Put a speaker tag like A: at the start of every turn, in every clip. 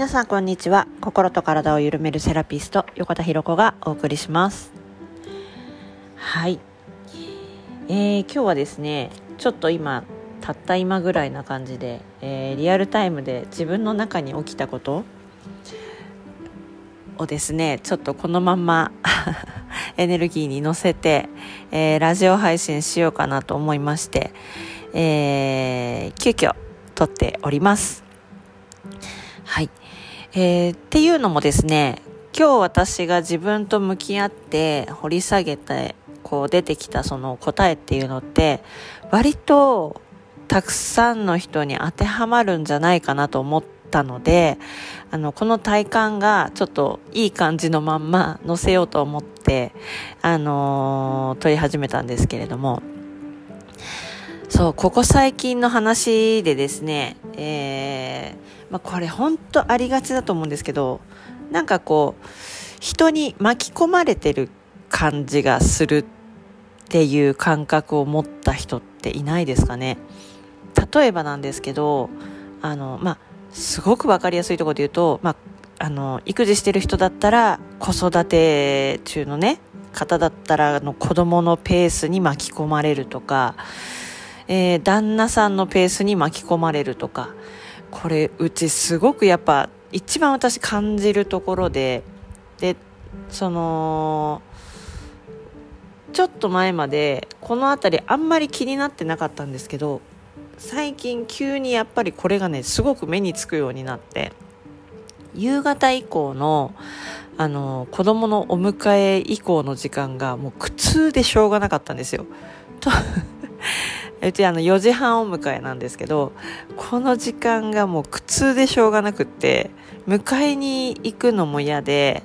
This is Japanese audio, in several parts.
A: 皆さんこんにちは。心と体を緩めるセラピスト横田博子がお送りします。はい。えー、今日はですねちょっと今たった今ぐらいな感じで、えー、リアルタイムで自分の中に起きたことをですねちょっとこのまま エネルギーに乗せて、えー、ラジオ配信しようかなと思いまして、えー、急遽撮っております。はい。えー、っていうのもですね、今日私が自分と向き合って掘り下げて、こう出てきたその答えっていうのって、割とたくさんの人に当てはまるんじゃないかなと思ったので、あの、この体感がちょっといい感じのまんま載せようと思って、あのー、撮り始めたんですけれども、そう、ここ最近の話でですね、えー、まあ、これ本当ありがちだと思うんですけどなんかこう人に巻き込まれてる感じがするっていう感覚を持った人っていないですかね。例えばなんですけどあのまあすごく分かりやすいところで言うと、まあ、あの育児してる人だったら子育て中のね方だったらの子供のペースに巻き込まれるとか、えー、旦那さんのペースに巻き込まれるとかこれうちすごくやっぱ一番私感じるところででそのちょっと前までこの辺りあんまり気になってなかったんですけど最近急にやっぱりこれがねすごく目につくようになって夕方以降のあの子供のお迎え以降の時間がもう苦痛でしょうがなかったんですよ。とうちあの4時半お迎えなんですけどこの時間がもう苦痛でしょうがなくって迎えに行くのも嫌で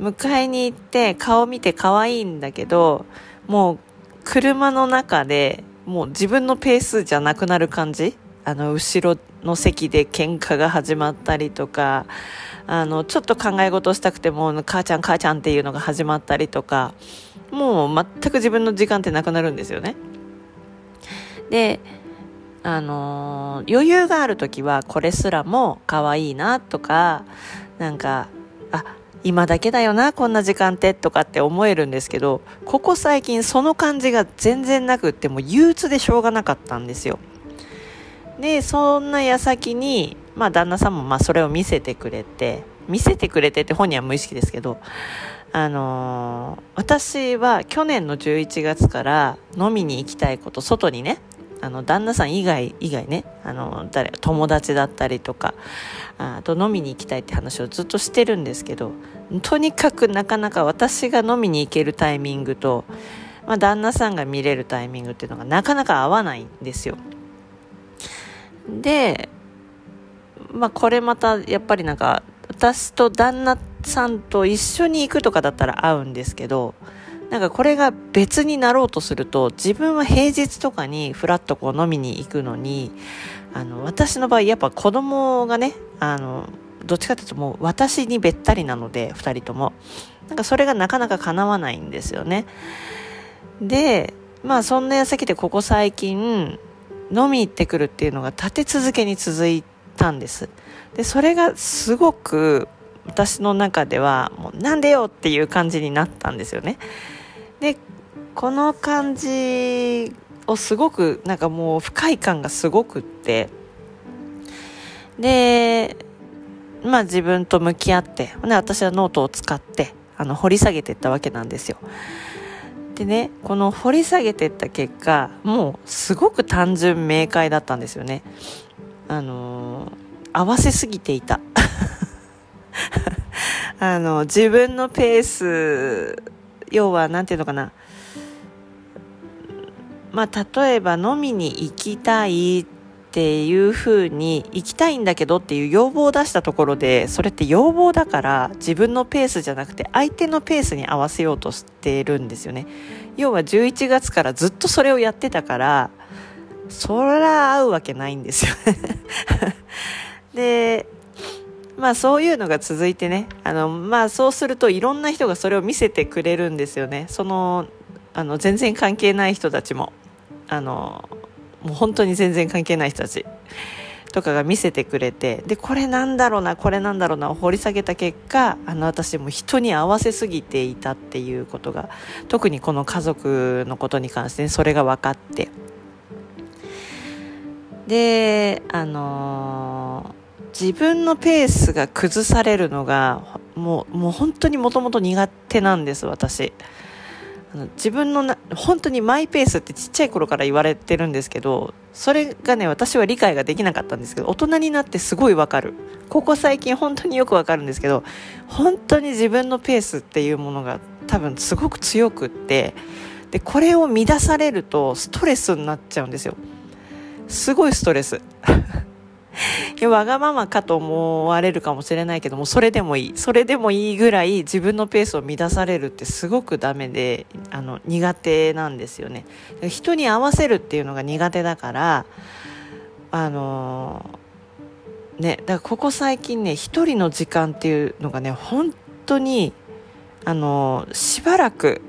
A: 迎えに行って顔見て可愛いんだけどもう車の中でもう自分のペースじゃなくなる感じ？あの後ろの席で喧嘩が始まったりとかあのちょっと考え事したくても母ちゃん母ちゃんっていうのが始まったりとかもう全く自分の時間ってなくなるんですよね。で、あのー、余裕がある時はこれすらも可愛いなとか、なんか、あ、今だけだよな、こんな時間ってとかって思えるんですけど、ここ最近その感じが全然なくっても憂鬱でしょうがなかったんですよ。で、そんな矢先に、まあ旦那さんもまあそれを見せてくれて、見せてくれてって本人は無意識ですけど、あのー、私は去年の11月から飲みに行きたいこと、外にね、あの旦那さん以外以外ねあの誰友達だったりとかあと飲みに行きたいって話をずっとしてるんですけどとにかくなかなか私が飲みに行けるタイミングと、まあ、旦那さんが見れるタイミングっていうのがなかなか合わないんですよ。でまあこれまたやっぱりなんか私と旦那さんと一緒に行くとかだったら合うんですけどなんかこれが別になろうとすると自分は平日とかにふらっとこう飲みに行くのにあの私の場合やっぱ子供がねあのどっちかというともう私にべったりなので2人とも。なんかそれがなかなか叶わないんですよね。でまあそんな矢先でここ最近飲み行ってくるっていうのが立て続けに続いたんです。でそれがすごく私の中ではもうなんでよっていう感じになったんですよね。でこの感じをすごくなんかもう不快感がすごくって。でまあ自分と向き合ってで私はノートを使ってあの掘り下げていったわけなんですよ。でねこの掘り下げていった結果もうすごく単純明快だったんですよね。あの、合わせすぎていた。あの自分のペース要は何て言うのかな。まあ例えば飲みに行きたいっていうふうに行きたいんだけどっていう要望を出したところでそれって要望だから自分のペースじゃなくて相手のペースに合わせようとしてるんですよね。要は11月からずっとそれをやってたからそら合うわけないんですよ。でまあそういうのが続いてね、あの、まあそうするといろんな人がそれを見せてくれるんですよね。その、あの、全然関係ない人たちも、あの、もう本当に全然関係ない人たち。とかが見せてくれてでこれなんだろうなこれなんだろうなを掘り下げた結果あの私も人に合わせすぎていたっていうことが特にこの家族のことに関して、ね、それが分かってであのー、自分のペースが崩されるのがもうもう本当にもともと苦手なんです私。自分のな本当にマイペースってちっちゃい頃から言われてるんですけどそれがね私は理解ができなかったんですけど大人になってすごいわかる。ここ最近本当によくわかるんですけど本当に自分のペースっていうものが多分すごく強くってでこれを乱されるとストレスになっちゃうんですよ。すごいストレス。わがままかと思われるかもしれないけどもそれでもいい。それでもいいぐらい自分のペースを乱されるってすごくダメであの苦手なんですよね。人に合わせるっていうのが苦手だからあのねだからここ最近ね一人の時間っていうのがね本当にあのしばらく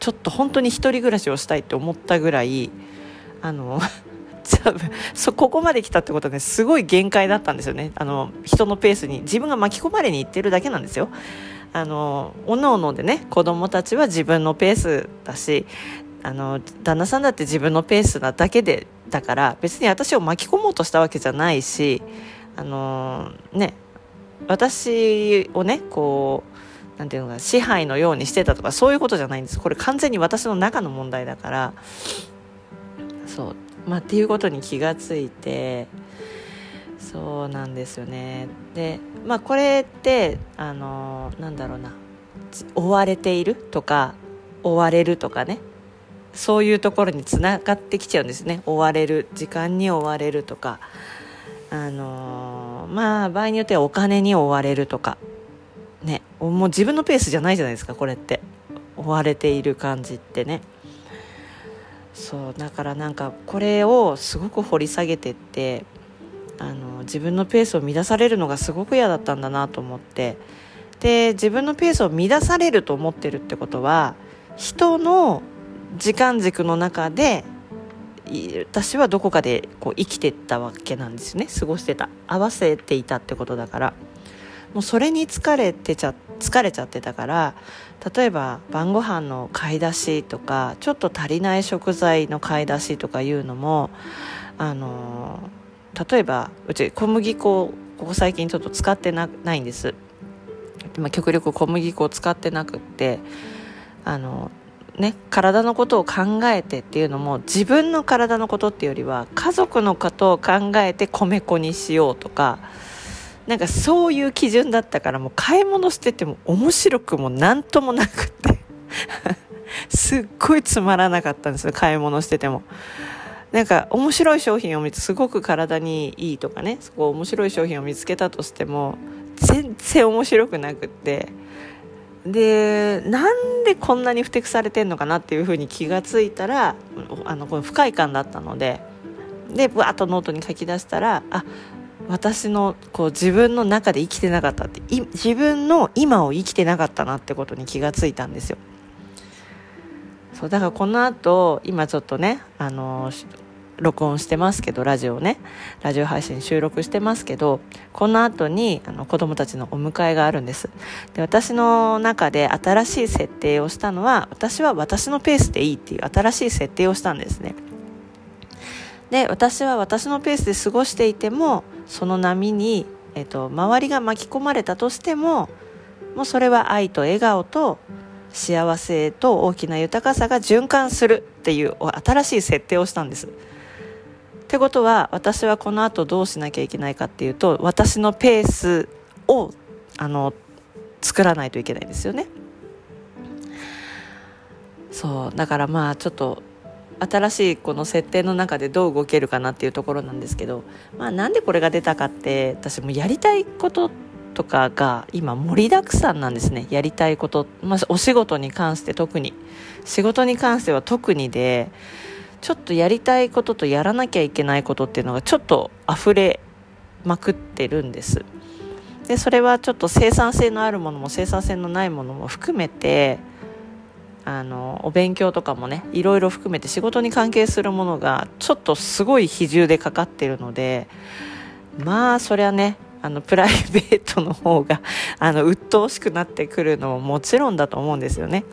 A: ちょっと本当に一人暮らしをしたいって思ったぐらいあの多分そここまで来たってことはねすごい限界だったんですよね。あの人のペースに自分が巻き込まれに行ってるだけなんですよ。あのおのおのでね子供たちは自分のペースだしあの旦那さんだって自分のペースなだけでだから別に私を巻き込もうとしたわけじゃないしあのね私をねこうなんていうのか支配のようにしてたとかそういうことじゃないんです。これ完全に私の中の問題だから。そう。まあ、っていうことに気がついてそうなんですよね。でまあこれってあのなんだろうな。追われているとか追われるとかね。そういうところにつながってきちゃうんですね。追われる時間に追われるとか。あのまあ場合によってはお金に追われるとか。ね。もう自分のペースじゃないじゃないですかこれって。追われている感じってね。そうだからなんかこれをすごく掘り下げてってあの自分のペースを乱されるのがすごく嫌だったんだなと思って。で自分のペースを乱されると思ってるってことは人の時間軸の中で私はどこかでこう生きてたわけなんですね。過ごしてた。合わせていたってことだから。もうそれに疲れてちゃって疲れちゃってたから例えば晩ご飯の買い出しとかちょっと足りない食材の買い出しとかいうのもあの例えばうち小麦粉ここ最近ちょっと使ってなないんです。今極力小麦粉を使ってなくってあのね体のことを考えてっていうのも自分の体のことっていうよりは家族のことを考えて米粉にしようとかなんかそういう基準だったからもう買い物してても面白くも何ともなくて。すっごいつまらなかったんですよ買い物してても。なんか面白い商品を見てすごく体にいいとかねそこ面白い商品を見つけたとしても全然面白くなくって。でなんでこんなにふてくされてんのかなっていうふうに気がついたらあのこの不快感だったので。でぶわっとノートに書き出したらあ私のこう自分の中で生きてなかったって自分の今を生きてなかったなってことに気がついたんですよ。そうだからこの後今ちょっとねあの録音してますけどラジオねラジオ配信収録してますけどこの後にあの子供たちのお迎えがあるんです。で私の中で新しい設定をしたのは私は私のペースでいいっていう新しい設定をしたんですね。で私は私のペースで過ごしていてもその波に、えっと、周りが巻き込まれたとしてももうそれは愛と笑顔と幸せと大きな豊かさが循環するっていう新しい設定をしたんです。ってことは私はこの後どうしなきゃいけないかっていうと私のペースをあの作らないといけないんですよね。そうだからまあちょっと新しいこの設定の中でどう動けるかなっていうところなんですけど、まあ、なんでこれが出たかって私もやりたいこととかが今盛りだくさんなんですね。やりたいこと、まあ、お仕事に関して特に。仕事に関しては特にでちょっとやりたいこととやらなきゃいけないことっていうのがちょっと溢れまくってるんです。でそれはちょっと生産性のあるものも生産性のないものも含めてあのお勉強とかもねいろいろ含めて仕事に関係するものがちょっとすごい比重でかかってるのでまあそりゃねあのプライベートの方があの鬱陶しくなってくるのももちろんだと思うんですよね。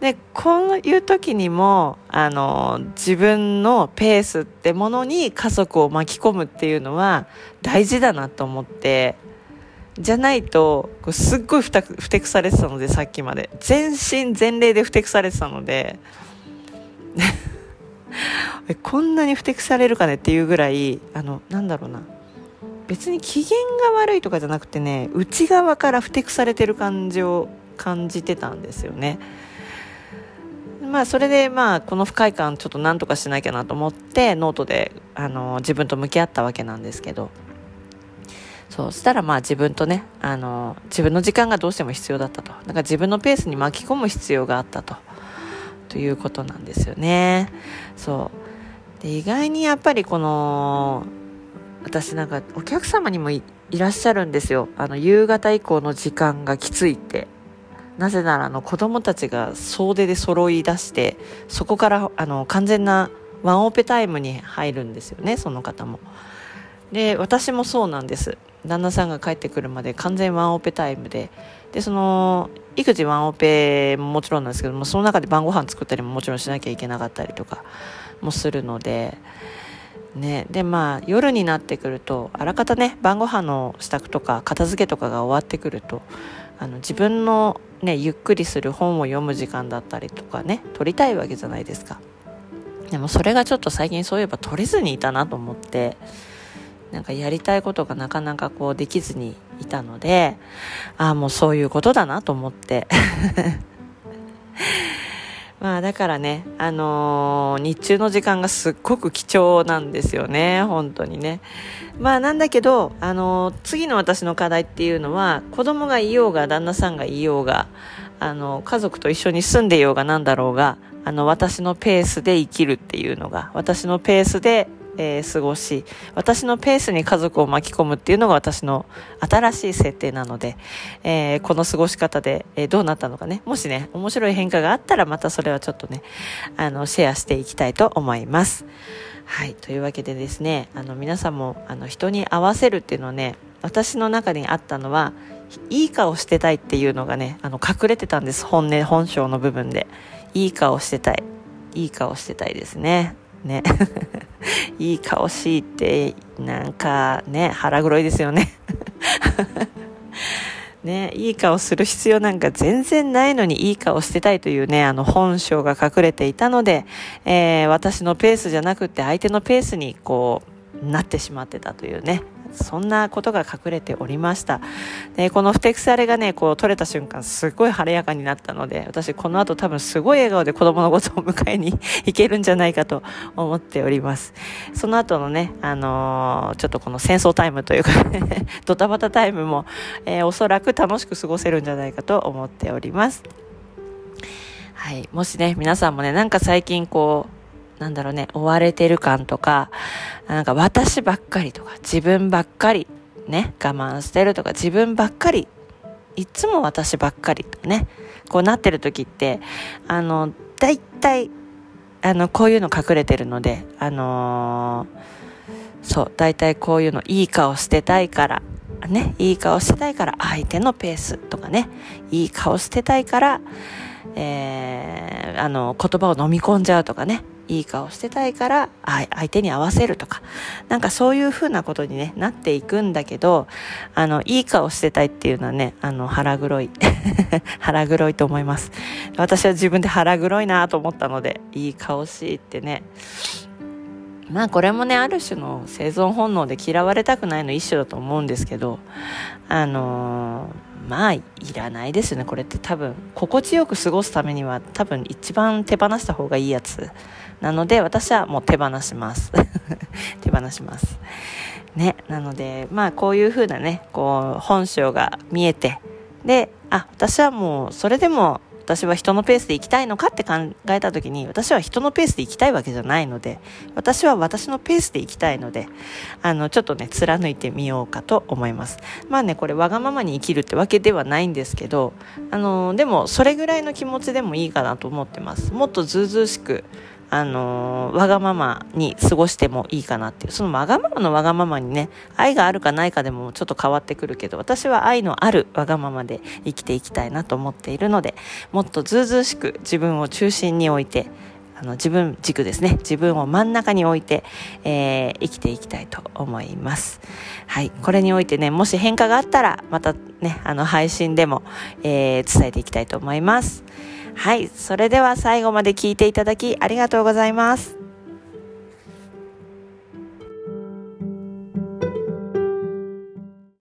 A: でこういう時にもあの自分のペースってものに家族を巻き込むっていうのは大事だなと思ってじゃないとこうすっごいふたふてくされてたのでさっきまで。全身全霊でふてくされてたので。こんなにふてくされるかね？っていうぐらいあのなんだろうな。別に機嫌が悪いとかじゃなくてね内側からふてくされてる感じを感じてたんですよね。まあそれでまあこの不快感ちょっと何とかしなきゃなと思ってノートであの自分と向き合ったわけなんですけど。そうしたらまあ自分とねあの自分の時間がどうしても必要だったと。だか自分のペースに巻き込む必要があったと。ということなんですよね。そう。で意外にやっぱりこの私なんかお客様にもいらっしゃるんですよ。あの夕方以降の時間がきついって。なぜならあの子供たちが総出で揃い出してそこからあの完全なワンオペタイムに入るんですよねその方も。で私もそうなんです。旦那さんが帰ってくるまで完全ワンオペタイムででその育児ワンオペももちろんなんですけどもその中で晩ご飯作ったりももちろんしなきゃいけなかったりとかもするのでね、でまあ夜になってくるとあらかたね晩ご飯の支度とか片付けとかが終わってくるとあの自分の、ね、ゆっくりする本を読む時間だったりとかね取りたいわけじゃないですか。でもそれがちょっと最近そういえば取れずにいたなと思ってなんかやりたいことがなかなかこうできずにいたのでああもうそういうことだなと思って まあだからね、あのー、日中の時間がすっごく貴重なんですよね、本当にね。まあなんだけど、あのー、次の私の課題っていうのは、子供がいようが、旦那さんがいようが、あの、家族と一緒に住んでいようがなんだろうが、あの、私のペースで生きるっていうのが、私のペースでえー、過ごし、私のペースに家族を巻き込むっていうのが私の新しい設定なので、えー、この過ごし方で、えー、どうなったのかね、もしね、面白い変化があったらまたそれはちょっとね、あの、シェアしていきたいと思います。はい、というわけでですね、あの、皆さんも、あの、人に合わせるっていうのはね、私の中にあったのは、いい顔してたいっていうのがね、あの、隠れてたんです。本音、本性の部分で。いい顔してたい。いい顔してたいですね。ね。いい顔しいて、なんかね、腹黒いですよね。ね、いい顔する必要なんか全然ないのにいい顔してたいというね、あの本性が隠れていたので、えー、私のペースじゃなくて相手のペースにこう、なってしまってたというね、そんなことが隠れておりました。で、このふてくされがね、こう取れた瞬間、すごい晴れやかになったので、私この後多分すごい笑顔で子供のことを迎えに行けるんじゃないかと思っております。その後のね、あのー、ちょっとこの戦争タイムというか、ドタバタタイムも、えー、おそらく楽しく過ごせるんじゃないかと思っております。はい。もしね、皆さんもね、なんか最近こう、なんだろうね、追われてる感とか、なんか私ばっかりとか、自分ばっかり、ね、我慢してるとか、自分ばっかり、いつも私ばっかりとかね、こうなってる時って、あの、大体、あの、こういうの隠れてるので、あのー、そう、大体こういうのいい顔してたいから、ね、いい顔してたいから相手のペースとかね、いい顔してたいから、えー、あの、言葉を飲み込んじゃうとかね、いい顔してたいから相手に合わせるとか。なんかそういう風なことに、ね、なっていくんだけどあのいい顔してたいっていうのはねあの腹黒い。腹黒いと思います。私は自分で腹黒いなと思ったのでいい顔しいってね。まあこれもねある種の生存本能で嫌われたくないの一種だと思うんですけどあのーまあいらないですよねこれって。多分心地よく過ごすためには多分一番手放した方がいいやつ。なので私はもう手放します。手放します。ねなのでまあこういう風なねこう本性が見えてであ私はもうそれでも私は人のペースで行きたいのかって考えた時に私は人のペースで行きたいわけじゃないので私は私のペースで行きたいのであのちょっとね貫いてみようかと思います。まあねこれわがままに生きるってわけではないんですけどあのでもそれぐらいの気持ちでもいいかなと思ってます。もっとずうずうしくあのー、わがままに過ごしてもいいかなっていう、そのわがままのわがままにね、愛があるかないかでもちょっと変わってくるけど、私は愛のあるわがままで生きていきたいなと思っているので、もっとずうずうしく自分を中心に置いて、あの自分軸ですね。自分を真ん中に置いて、えー、生きていきたいと思います。はい。これにおいてねもし変化があったらまたねあの配信でも、えー、伝えていきたいと思います。はいそれでは最後まで聞いていただきありがとうございます。